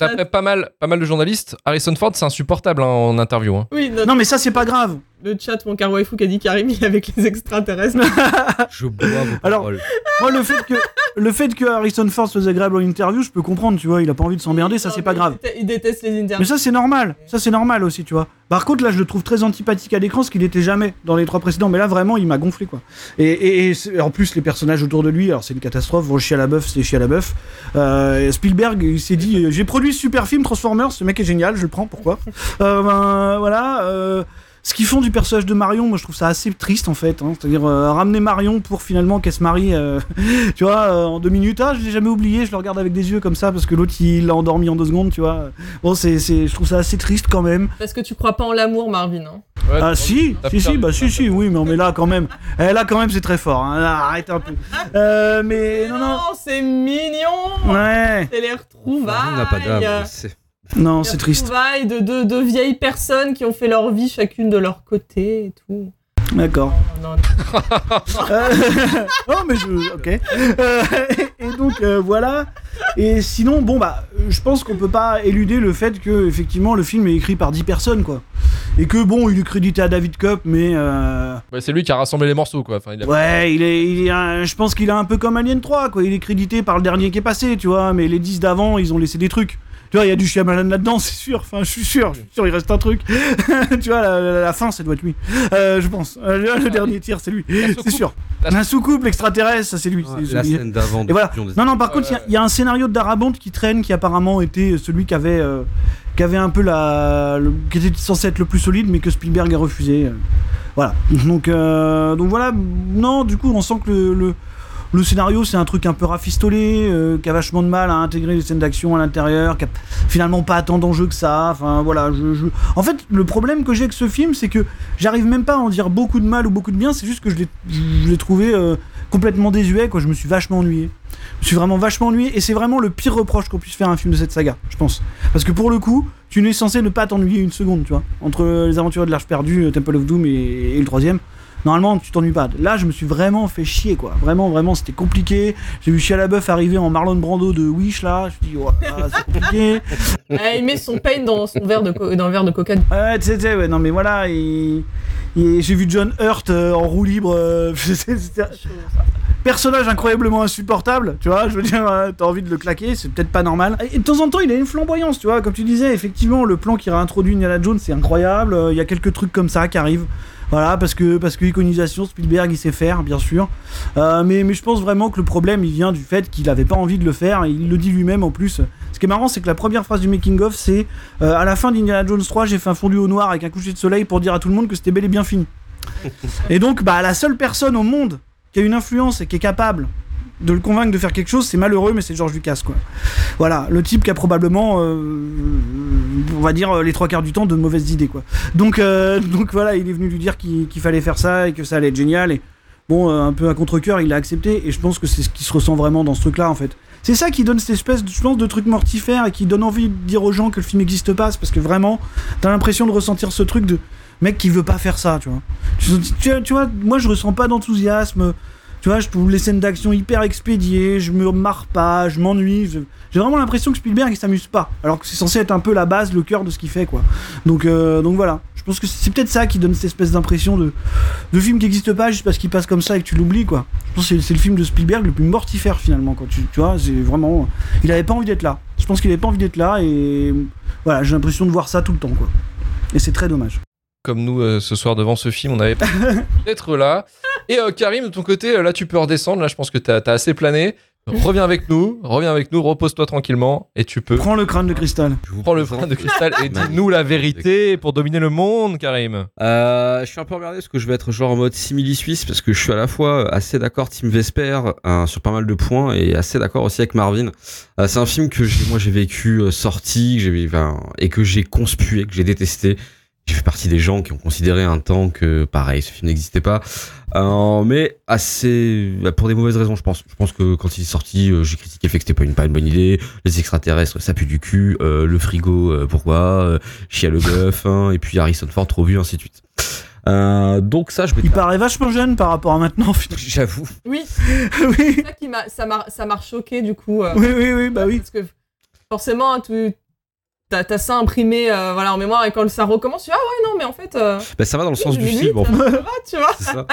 D'après pas mal, pas mal de journalistes, Harrison Ford, c'est insupportable hein, en interview. hein. Oui, Non, mais ça, c'est pas grave. Le chat, mon car waifu qui a dit Karim, il est avec les extraterrestres. Je bois vos Alors- paroles. Moi, le fait que, le fait que Harrison Ford soit agréable en interview, je peux comprendre, tu vois, il a pas envie de s'emmerder, ça, c'est pas mais grave. il déteste- les Mais interviews. ça, c'est normal. Ça, c'est normal aussi, tu vois. Par contre, là, je le trouve très antipathique à l'écran, ce qu'il était jamais dans les trois précédents. Mais là, vraiment, il m'a gonflé, quoi. Et, et- et c'est- en plus, les personnages autour de lui, alors c'est une catastrophe. Vont chier à la bœuf, c'est chier à la bœuf. Euh, Spielberg, il s'est dit, euh, j'ai produit ce super film Transformers, ce mec est génial, je le prends, pourquoi? Euh, ben, Voilà. euh, ce qu'ils font du personnage de Marion, moi je trouve ça assez triste en fait. hein. C'est-à-dire euh, ramener Marion pour finalement qu'elle se marie, euh, tu vois, euh, en deux minutes. Ah, je l'ai jamais oublié, je le regarde avec des yeux comme ça parce que l'autre il l'a endormi en deux secondes, tu vois. Bon, c'est, c'est, je trouve ça assez triste quand même. Parce que tu crois pas en l'amour, Marvin. Hein. Ouais, Ah t'as- si, si, si, bah si, si, oui, mais, mais là quand même, eh, là quand même c'est très fort. Hein. Là, arrête un peu. Euh, mais non, non, c'est mignon ouais, C'est les retrouvailles On n'a pas d'âme. c'est- non, c'est triste. de deux de vieilles personnes qui ont fait leur vie chacune de leur côté et tout. D'accord. Non, non. Euh, mais je, ok. Euh, et donc euh, voilà. Et sinon, bon bah, je pense qu'on peut pas éluder le fait que effectivement le film est écrit par 10 personnes quoi. Et que bon, il est crédité à David Cup, mais euh, Ouais, c'est lui qui a rassemblé les morceaux, quoi. Enfin, il a- Ouais, il est, il est un- je pense qu'il est un peu comme Alien 3, quoi. Il est crédité par le dernier qui est passé, tu vois. Mais les 10 d'avant, ils ont laissé des trucs. Tu vois, il y a du Shyamalan là-dedans, c'est sûr. Enfin, je suis sûr, je suis sûr, il reste un truc. tu vois, la, la- la fin, ça doit être lui. Euh, je pense. Euh, le, le dernier tir, c'est lui. C'est sûr. La- soucoupe, l'extraterrestre, ça c'est lui. La c'est- scène d'avant. Et voilà. Non, non, par contre, il y a- il y, a un scénario de Darabont qui traîne, qui apparemment était celui qui avait, euh, qui avait un peu la. le- qui était censé être le plus solide, mais que Spielberg a refusé. Voilà. Donc, euh, donc voilà. Non, du coup, on sent que le. le le scénario, c'est un truc un peu rafistolé, euh, qui a vachement de mal à intégrer les scènes d'action à l'intérieur, qui a finalement pas tant d'enjeux que ça. Enfin, voilà. Je, En fait, le problème que j'ai avec ce film, c'est que j'arrive même pas à en dire beaucoup de mal ou beaucoup de bien, c'est juste que je l'ai- trouvé euh, complètement désuet, quoi. Je me suis vachement ennuyé. Je me suis vraiment vachement ennuyé, et c'est vraiment le pire reproche qu'on puisse faire à un film de cette saga, je pense. Parce que pour le coup, tu n'es censé ne pas t'ennuyer une seconde, tu vois. Entre les aventures de l'Arche perdue, Temple of Doom et le troisième. Normalement, tu t'ennuies pas. Là, je me suis vraiment fait chier, quoi. Vraiment, vraiment, c'était compliqué. J'ai vu Shia LaBeouf arriver en Marlon Brando de Wish, là. Je me suis dit, ouais, ah, c'est compliqué. Il met son pain dans son verre de dans le verre de coca. Ouais, tu sais, ouais, non, mais voilà. et- et J'ai vu John Hurt euh, en roue libre. euh, personnage incroyablement insupportable, tu vois, je veux dire, euh, t'as envie de le claquer, c'est peut-être pas normal. Et de temps en temps, il a une flamboyance, tu vois, comme tu disais, effectivement, le plan qui réintroduit Indiana Jones, c'est incroyable, euh, il y a quelques trucs comme ça qui arrivent. Voilà, parce que parce que iconisation, Spielberg il sait faire, bien sûr. Euh, mais, mais je pense vraiment que le problème il vient du fait qu'il avait pas envie de le faire et il le dit lui-même en plus. Ce qui est marrant, c'est que la première phrase du making of, c'est euh, à la fin d'Indiana Jones 3, j'ai fait un fondu au noir avec un coucher de soleil pour dire à tout le monde que c'était bel et bien fini. et donc, bah la seule personne au monde qui a une influence et qui est capable de le convaincre de faire quelque chose, c'est malheureux, mais c'est George Lucas, quoi. Voilà, le type qui a probablement, euh, on va dire, les trois quarts du temps de mauvaises idées, quoi. Donc, euh, donc voilà, il est venu lui dire qu'il fallait faire ça et que ça allait être génial. Et bon, euh, un peu à contre-coeur, il l'a accepté. Et je pense que c'est ce qui se ressent vraiment dans ce truc-là, en fait. C'est ça qui donne cette espèce, je pense, de truc mortifère et qui donne envie de dire aux gens que le film n'existe pas. Parce que vraiment, t'as l'impression de ressentir ce truc de mec qui veut pas faire ça, tu vois. Tu- tu vois, moi je ressens pas d'enthousiasme. Tu vois, je trouve les scènes d'action hyper expédiées, je me marre pas, je m'ennuie. J'ai vraiment l'impression que Spielberg il s'amuse pas, alors que c'est censé être un peu la base, le cœur de ce qu'il fait, quoi. Donc, euh, donc voilà. Je pense que c'est peut-être ça qui donne cette espèce d'impression de, de film qui n'existe pas juste parce qu'il passe comme ça et que tu l'oublies, quoi. Je pense que c'est- le film de Spielberg le plus mortifère finalement, quand tu vois. C'est vraiment. Il avait pas envie d'être là. Je pense qu'il avait pas envie d'être là et voilà, j'ai l'impression de voir ça tout le temps, quoi. Et c'est très dommage. Comme nous euh, ce soir devant ce film, on avait pas d'être là. Et euh, Karim, de ton côté, euh, là tu peux redescendre. Là, je pense que t'as as assez plané. Reviens avec nous, reviens avec nous, repose-toi tranquillement et tu peux Prends le crâne de cristal. Je vous prendre le frein de cristal et dis-nous la vérité pour dominer le monde, Karim. Euh, je suis un peu regardé parce que je vais être genre en mode simili-suisse parce que je suis à la fois assez d'accord Tim Vesper euh, sur pas mal de points et assez d'accord aussi avec Marvin. Euh, c'est un film que j'ai, moi j'ai vécu euh, sorti que j'ai, enfin, et que j'ai conspué, que j'ai détesté. J'ai fait partie des gens qui ont considéré un temps que pareil ce film n'existait pas. Euh, mais assez bah, pour des mauvaises raisons je pense. Je pense que quand il est sorti euh, j'ai critiqué le fait que c'était pas une, pas une bonne idée. Les extraterrestres ça pue du cul. Euh, le frigo euh, pourquoi? Euh, Chia le bœuf, hein, et puis Harrison Ford trop vu, ainsi de suite. Euh, donc ça, je me Il paraît vachement jeune par rapport à maintenant. J'avoue. Oui, oui, c'est ça qui m'a, ça m'a, ça m'a choqué du coup. euh, oui, oui, oui, bah oui. Parce que forcément, hein, tu, t'as, ça imprimé, euh, voilà, en mémoire et quand ça recommence, tu dis ah ouais non mais en fait, euh, Bah, ça va dans le sens du 2008, film. En fait. ça va, tu vois. Ça.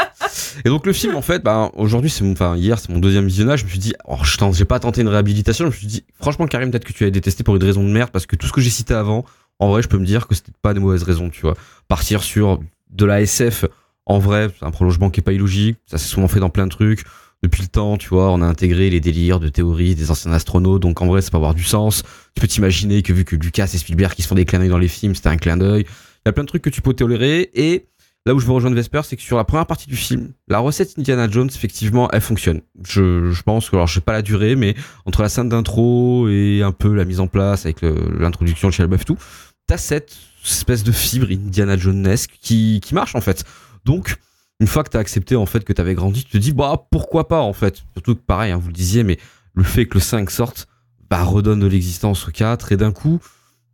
Et donc le film, en fait, bah, aujourd'hui, c'est mon, enfin hier, c'est mon deuxième visionnage. Je me suis dit, oh, je j'ai pas tenté une réhabilitation. Je me suis dit, franchement, Karim, peut-être que tu as détesté pour une raison de merde, parce que tout ce que j'ai cité avant, en vrai, je peux me dire que c'était pas des mauvaises raisons, tu vois. Partir sur de la SF, en vrai, c'est un prolongement qui est pas illogique. Ça s'est souvent fait dans plein de trucs. Depuis le temps, tu vois, on a intégré les délires de théorie des anciens astronautes, donc en vrai, ça peut avoir du sens. Tu peux t'imaginer que vu que Lucas et Spielberg qui se font des clins d'œil dans les films, c'était un clin d'œil. Il y a plein de trucs que tu peux tolérer et Là où je veux rejoindre Vesper, c'est que sur la première partie du film, la recette Indiana Jones, effectivement, elle fonctionne. Je, pense que, alors je sais pas la durée, mais entre la scène d'intro et un peu la mise en place avec l'introduction de Shia LaBeouf tout, t'as cette espèce de fibre Indiana Jonesque qui, qui marche en fait. Donc, une fois que t'as accepté en fait que t'avais grandi, tu te dis bah pourquoi pas en fait. Surtout que pareil, hein, vous le disiez, mais le fait que le 5 sorte, bah redonne de l'existence au 4 et d'un coup,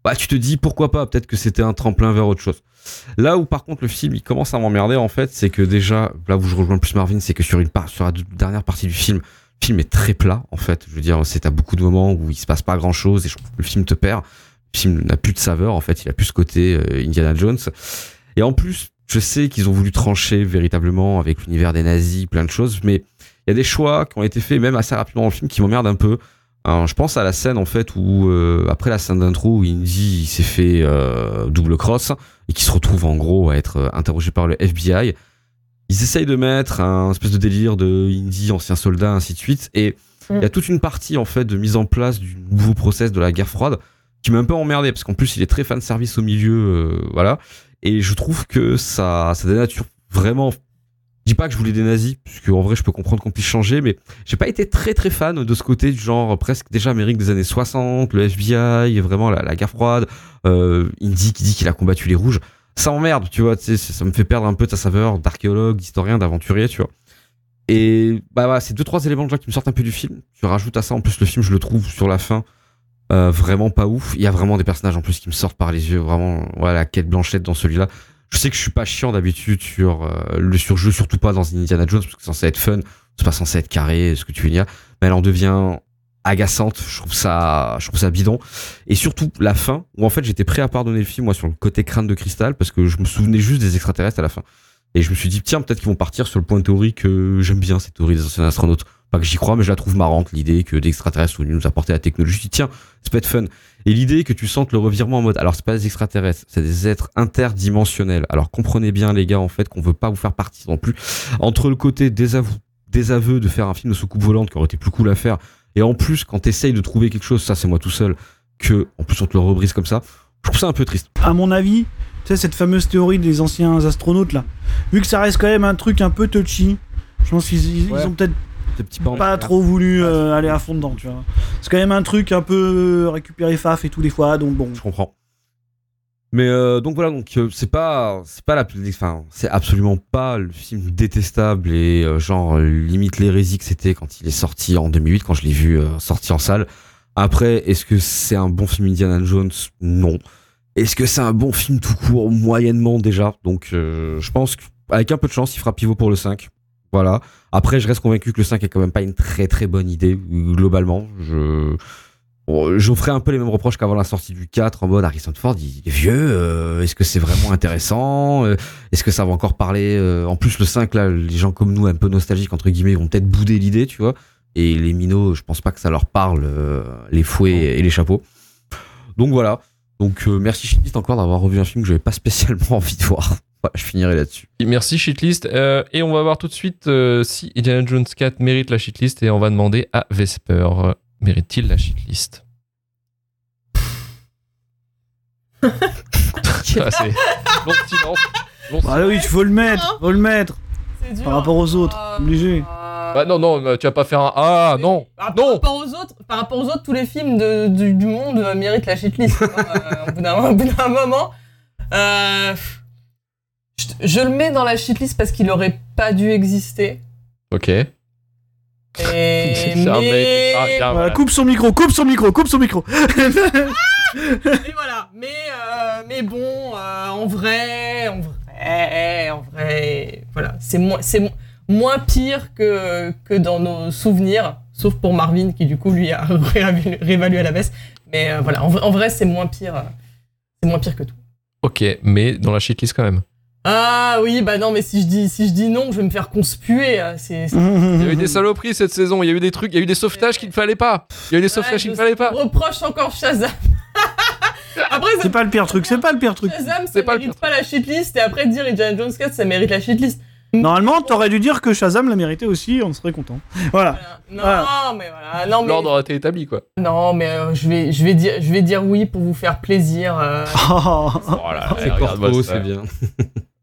bah tu te dis pourquoi pas. Peut-être que c'était un tremplin vers autre chose. Là où par contre le film il commence à m'emmerder en fait, c'est que déjà là où je rejoins le plus Marvin, c'est que sur la dernière partie du film, le film est très plat en fait. Je veux dire, c'est à beaucoup de moments où il se passe pas grand chose et le film te perd. Le film n'a plus de saveur en fait, il a plus ce côté euh, Indiana Jones. Et en plus, je sais qu'ils ont voulu trancher véritablement avec l'univers des nazis, plein de choses, mais il y a des choix qui ont été faits même assez rapidement dans le film qui m'emmerdent un peu. Alors, je pense à la scène en fait où euh, après la scène d'intro où Indy s'est fait euh, double cross et qui se retrouve en gros à être euh, interrogé par le FBI. Ils essayent de mettre un espèce de délire de Indy, ancien soldat, ainsi de suite. Et il y a toute une partie en fait de mise en place du nouveau process de la guerre froide qui m'a un peu emmerdé parce qu'en plus il est très fan de service au milieu, euh, voilà. Et je trouve que ça, ça dénature vraiment. Je dis pas que je voulais des nazis, puisque en vrai je peux comprendre qu'on puisse changer, mais j'ai pas été très très fan de ce côté du genre presque déjà Amérique des années 60, le FBI, vraiment la, guerre froide, euh, Indy qui dit qu'il a combattu les rouges. Ça emmerde, tu vois, ça me fait perdre un peu sa saveur d'archéologue, d'historien, d'aventurier, tu vois. Et bah voilà, c'est deux trois éléments déjà qui me sortent un peu du film. Tu rajoutes à ça en plus le film, je le trouve sur la fin euh, vraiment pas ouf. Il y a vraiment des personnages en plus qui me sortent par les yeux, vraiment voilà, quête Blanchette dans celui-là. Je sais que je suis pas chiant d'habitude sur euh, le surjeu, surtout pas dans Indiana Jones parce que c'est censé être fun, c'est pas censé être carré, ce que tu veux dire, mais elle en devient agaçante. Je trouve ça, je trouve ça bidon. Et surtout la fin où en fait j'étais prêt à pardonner le film moi sur le côté crâne de cristal parce que je me souvenais juste des extraterrestres à la fin. Et je me suis dit tiens peut-être qu'ils vont partir sur le point de théorie que j'aime bien cette théorie des anciens astronautes. Pas que j'y crois, mais je la trouve marrante, l'idée que d'extraterrestres sont venus nous apporter la technologie. Je dis, tiens, ça peut être fun. Et l'idée que tu sentes le revirement en mode, alors c'est pas des extraterrestres, c'est des êtres interdimensionnels. Alors comprenez bien, les gars, en fait, qu'on veut pas vous faire partie non plus. Entre le côté désavou, désaveu de faire un film de soucoupe volante qui aurait été plus cool à faire, et en plus, quand t'essayes de trouver quelque chose, ça c'est moi tout seul, que, en plus on te le rebrise comme ça, je trouve ça un peu triste. À mon avis, tu sais, cette fameuse théorie des anciens astronautes là, vu que ça reste quand même un truc un peu touchy, je pense qu'ils Ouais. ont peut-être Petits pas trop voulu euh, aller à fond dedans, tu vois. C'est quand même un truc un peu récupérer faf et tout des fois, donc bon. Je comprends. Mais euh, donc voilà, donc euh, c'est pas, c'est pas la, enfin, c'est absolument pas le film détestable et euh, genre euh, limite l'hérésie que c'était quand il est sorti en 2008, quand je l'ai vu euh, sorti en salle. Après, est-ce que c'est un bon film Indiana Jones? Non. Est-ce que c'est un bon film tout court Moyennement déjà? Donc euh, je pense qu'avec un peu de chance, il fera pivot pour le 5. Voilà. Après, je reste convaincu que le 5 est quand même pas une très très bonne idée globalement. Je J'offrais un peu les mêmes reproches qu'avant la sortie du 4 en mode Harrison Ford il est vieux euh, est-ce que c'est vraiment intéressant Euh, est-ce que ça va encore parler euh, en plus le 5 là les gens comme nous un peu nostalgiques entre guillemets vont peut-être bouder l'idée tu vois et les minots je pense pas que ça leur parle les fouets et les chapeaux donc voilà donc merci Shitlist encore d'avoir revu un film que j'avais pas spécialement envie de voir Je finirai là-dessus Merci shitlist. Euh, et on va voir tout de suite euh, si Indiana Jones 4 mérite la shitlist et on va demander à Vesper euh, mérite-t-il la shitlist? Ah, c'est long silence. long Bah oui, il faut le mettre, faut le mettre. C'est dur. Par rapport aux autres, Euh, obligé. Bah non, non, tu vas pas faire un Ah non Par, Non. par rapport aux autres, par rapport aux autres, tous les films de- du, du monde méritent la shitlist. hein, euh, au bout d'un au bout d'un moment, Euh, je, je le mets dans la shitlist parce qu'il aurait pas dû exister. Ok. Et mais... Ah, bien, Voilà, voilà. coupe son micro, coupe son micro, coupe son micro. Et voilà. Mais, euh, mais bon, euh, en vrai, en vrai, en vrai, voilà, c'est moins, c'est mo- moins pire que, que dans nos souvenirs, sauf pour Marvin qui du coup lui a réévalué à la baisse. Mais euh, voilà, en, vrai- en vrai, c'est moins pire, c'est moins pire que tout. Ok, mais dans la shitlist quand même. Ah oui, bah non, mais si je dis, si je dis non, je vais me faire conspuer. euh, C'est, Il y a eu des saloperies cette saison, il y a eu des trucs, il y a eu des sauvetages qu'il ne fallait pas. Il y a eu des sauvetages Ouais, qu'il ne fallait pas. reproche encore Shazam. après, ça C'est pas le pire truc, c'est pas le pire truc. Shazam, ça c'est pas le mérite pas la shitlist, et après dire Indiana Jones 4, ça mérite la shitlist. Normalement, t'aurais dû dire que Shazam l'a mérité aussi, on serait content. Voilà. Voilà. Non, Voilà. mais voilà. Non, mais, L'ordre a été établi quoi. non, mais euh, je, vais, je, vais dire, je vais dire oui pour vous faire plaisir. euh, Oh là là, ça. c'est bien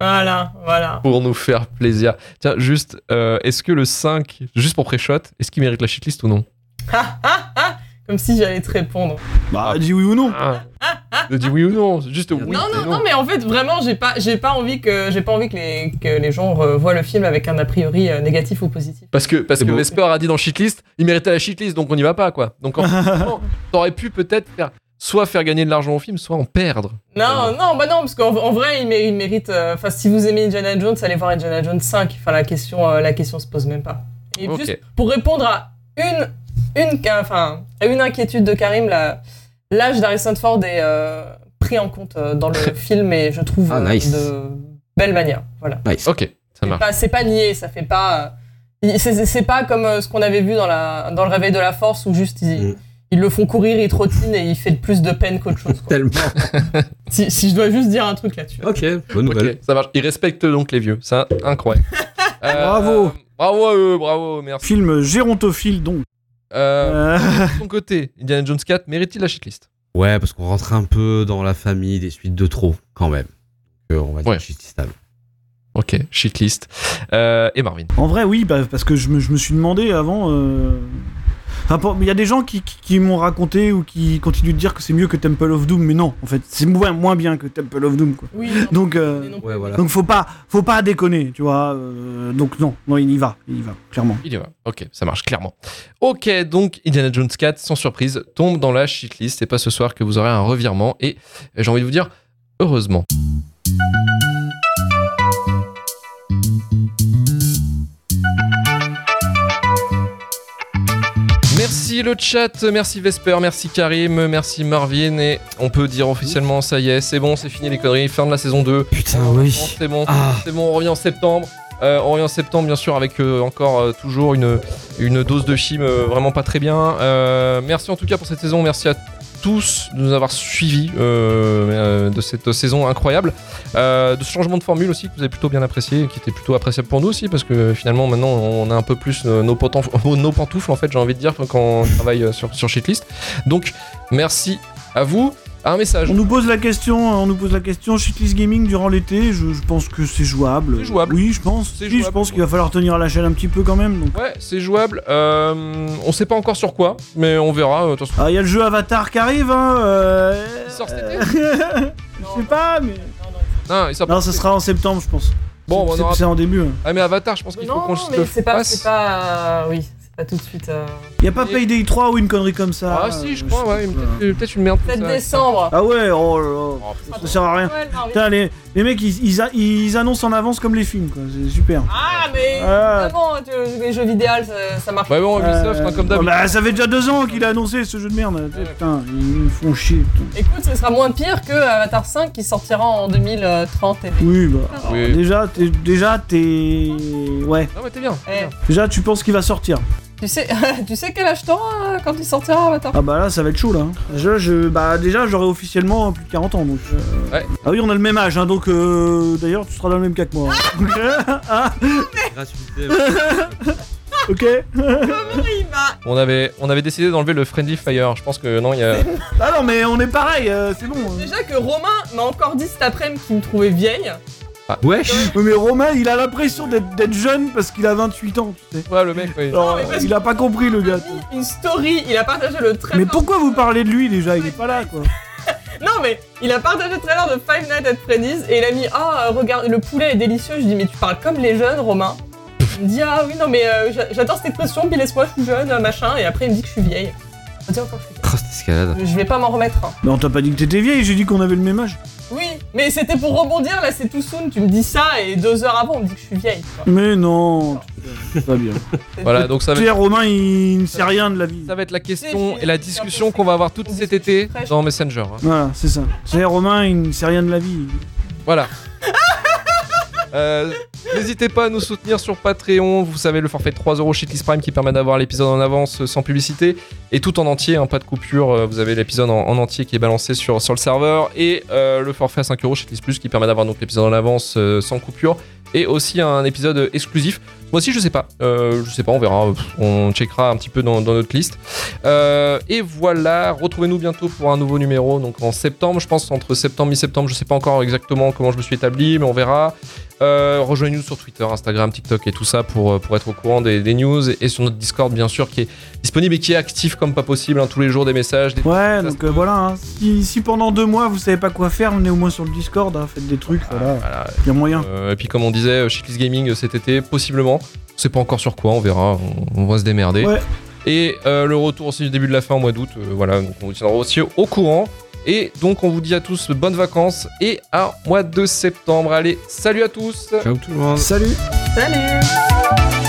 voilà, voilà. Pour nous faire plaisir. Tiens, juste, euh, est-ce que le 5, juste pour pré-shot, est-ce qu'il mérite la shitlist ou non Ah, ah, ah, Comme si j'allais te répondre. Bah, dis oui ou non. ah. Je dis oui ou non, juste oui. non, et non, non, mais en fait, vraiment, j'ai pas, j'ai pas envie que, j'ai pas envie que les, que les gens revoient le film avec un a priori euh, négatif ou positif. Parce que, parce que. Vesper a dit dans shitlist, il méritait la shitlist, donc on n'y va pas quoi. Donc en fait, t'aurais pu peut-être faire, soit faire gagner de l'argent au film, soit en perdre. Non, non, bah non, parce qu'en en vrai, il mé- il mérite. euh, Enfin, si vous aimez Indiana Jones, allez voir Indiana Jones 5. Enfin, la question, euh, la question se pose même pas. Et Ok. juste pour répondre à une, une, enfin, à une inquiétude de Karim, l'âge d'Harrison Ford est euh, pris en compte euh, dans le film et je trouve Ah, nice. de belle manière. Voilà. nice Ok, ça C'est marche. pas, c'est pas nié, ça fait pas. euh, c'est- pas comme euh, ce qu'on avait vu dans, la, dans le réveil de la force où juste ils, Mm. Ils le font courir, ils trottinent et il fait plus de peine qu'autre chose. quoi. tellement si, si je dois juste dire un truc là-dessus. ok bonne nouvelle ça marche. Ils respectent donc les vieux, c'est incroyable. Euh, Bravo. Bravo à eux, bravo, merci. Film gérontophile, donc. Euh, Euh, de ton côté, Indiana Jones 4 mérite-t-il la shitlist Ouais, parce qu'on rentre un peu dans la famille des suites de trop, quand même. Euh, on va dire Ouais. shitlistable. Ok, shitlist. Euh, et Marvin. En vrai, oui, bah, parce que je me, je me suis demandé avant. Euh, enfin, pour- Il y a des gens qui, qui- qui m'ont raconté ou qui continuent de dire que c'est mieux que Temple of Doom, mais non, en fait, c'est moins, moins bien que Temple of Doom, quoi. Oui, non, Donc, euh, mais non plus. ouais, voilà. donc faut pas, faut pas déconner, tu vois. euh, donc non, non, il y va, il y va, clairement. Il y va. Ok, ça marche clairement. Ok, donc Indiana Jones 4, sans surprise, tombe dans la shitlist. C'est pas ce soir que vous aurez un revirement. Et j'ai envie de vous dire, heureusement. Le chat, merci Vesper, merci Karim, merci Marvin. Et on peut dire officiellement, ça y est, c'est bon, c'est fini les conneries, fin de la saison 2. Putain, oui. C'est bon, Ah. c'est bon, on revient en septembre. Euh, on revient en septembre, bien sûr, avec euh, encore euh, toujours une, une dose de film euh, vraiment pas très bien. Merci en tout cas pour cette saison. Merci à tous de nous avoir suivis euh, euh, de cette saison incroyable. Euh, de ce changement de formule aussi que vous avez plutôt bien apprécié, qui était plutôt appréciable pour nous aussi, parce que finalement maintenant on a un peu plus nos, pantoufles en fait, j'ai envie de dire, quand on travaille sur, sur. Donc merci à vous. Un message. On nous pose la question, on nous pose la question, Shitlist Gaming durant l'été, je, je pense que c'est jouable. C'est jouable. Oui, je pense. C'est Si, je pense qu'il va falloir tenir la chaîne un petit peu quand même. Donc. Ouais, c'est jouable. Euh, on sait pas encore sur quoi, mais on verra. euh. Ah, il y a le jeu Avatar qui arrive, hein. euh, Il sort cet été Je sais pas, mais. Non, il sort pas Non, ça sera en septembre, je pense. Bon, C'est- on aura- c'est en début. hein. Ah, mais Avatar, je pense qu'il faut Non, qu'on non, le c'est pas, fasse. c'est pas, euh, oui, pas tout de suite. euh, Y a pas Payday 3 ou une connerie comme ça Ah, si, je euh, crois, ouais, peut-être peut-être une merde. Peut-être décembre. Ah ouais, oh là là. Oh, Ça sert à rien. Ouais, non, mais- Putain, les, les mecs, ils, ils, a- ils annoncent en avance comme les films, quoi. C'est super. Ah, mais Ah. vraiment, tu- les jeux vidéo, ça, ça marche. Ouais, bon, Ubisoft, hein, comme d'hab. bah, ça fait déjà deux ans qu'il a annoncé ce jeu de merde. Putain, ils me font chier. putain. Écoute, ce sera moins pire que Avatar 5 qui sortira en 2030. et- Oui, bah. Oui. alors, Déjà, t'es. Déjà, t'es. Ouais. Non, mais t'es bien. Eh, bien. Déjà, tu penses qu'il va sortir. Tu sais, tu sais quel âge t'auras euh, quand il sortira Avatar Ah bah là, ça va être chaud là. Déjà, je, bah, déjà j'aurai officiellement plus de 40 ans donc. euh, Ouais. Ah oui, on a le même âge, hein, donc euh, d'ailleurs, tu seras dans le même cas que moi. hein. ah, Gratuité. ok. Il va. On avait, on avait décidé d'enlever le Friendly Fire. Je pense que non, il y a. Ah non, mais on est pareil, euh, c'est bon. hein. Déjà que Romain m'a encore dit cet après-midi qu'il me trouvait vieille. Wesh Oui, mais Romain, il a l'impression d'être jeune parce qu'il a 28 ans, tu sais. Ouais, le mec, oui. Alors, il a pas compris le Il a gars. une story, il a partagé le trailer. Mais pourquoi vous parlez de lui déjà? Il est pas là quoi. Non mais il a partagé le trailer de Five Nights at Freddy's et il a mis ah regarde le poulet est délicieux. Je dis mais tu parles comme les jeunes Romain. Il me dit ah oui non mais euh, j'a- j'adore cette expression puis laisse-moi je suis jeune machin et après il me dit que je suis vieille. Je dis encore que je suis Oh, cette escalade. vieille. Je vais pas m'en remettre. hein. Mais on t'a pas dit que t'étais vieille, j'ai dit qu'on avait le même âge. Oui mais c'était pour rebondir là c'est tout soon. Tu me dis ça et deux heures avant on me dit que je suis vieille. tu vois. Mais non, pas bien. Voilà, donc ça va être. Romain, il ne sait rien de la vie. Ça va être la question et la discussion qu'on va avoir tout cet été dans Messenger. hein. Voilà, c'est ça. Sais, Romain, il ne sait rien de la vie. Voilà. Euh, N'hésitez pas à nous soutenir sur Patreon. Vous savez, le forfait de 3 euros Shitlist Prime qui permet d'avoir l'épisode en avance euh, sans publicité et tout en entier, pas de coupure. Euh, Vous avez l'épisode en, en entier qui est balancé sur, le serveur et le forfait à 5 euros Shitlist Plus qui permet d'avoir l'épisode en avance sans coupure et aussi un épisode exclusif. Moi aussi, je sais pas. Je sais pas, on verra. On checkera un petit peu dans, notre liste. Et voilà, retrouvez-nous bientôt pour un nouveau numéro, donc en septembre, je pense, entre septembre et mi-septembre. Je sais pas encore exactement comment je me suis établi, mais on verra. Euh, Rejoignez-nous sur Twitter, Instagram, TikTok et tout ça pour, euh, pour être au courant des, des news et, sur notre Discord, bien sûr, qui est disponible et qui est actif comme pas possible. hein, tous les jours, des messages. Des... Ouais, donc euh, voilà. hein. Si, si pendant deux mois vous savez pas quoi faire, venez au moins sur le Discord, hein, faites des trucs, voilà. Voilà. Il y a moyen. Euh, et puis, comme on disait, Shitlist Gaming cet été, possiblement. On sait pas encore sur quoi, on verra. On, on va se démerder. Ouais. Et euh, le retour aussi du début de la fin au mois d'août. voilà, donc on vous tiendra aussi au courant. Et donc, on vous dit à tous bonnes vacances et à mois de septembre. Allez, salut à tous! Ciao tout le monde. Salut Salut